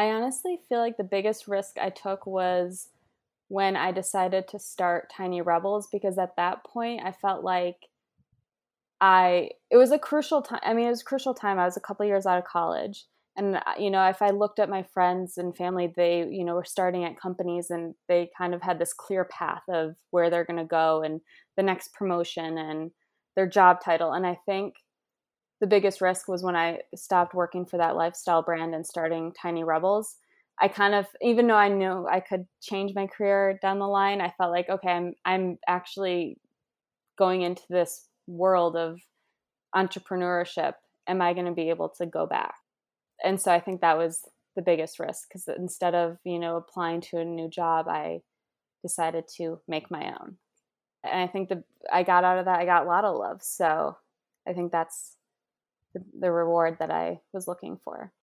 I honestly feel like the biggest risk I took was when I decided to start Tiny Rebels because at that point I felt like I it was a crucial time. I mean, it was a crucial time. I was a couple years out of college, and uh, you know, if I looked at my friends and family, they you know were starting at companies and they kind of had this clear path of where they're going to go and the next promotion and their job title. And I think the biggest risk was when I stopped working for that lifestyle brand and starting Tiny Rebels. I kind of, even though I knew I could change my career down the line, I felt like, okay, I'm I'm actually going into this world of entrepreneurship. Am I going to be able to go back? And so I think that was the biggest risk because instead of you know applying to a new job, I decided to make my own. And I think the I got out of that. I got a lot of Love, so I think that's the, reward that I was looking for.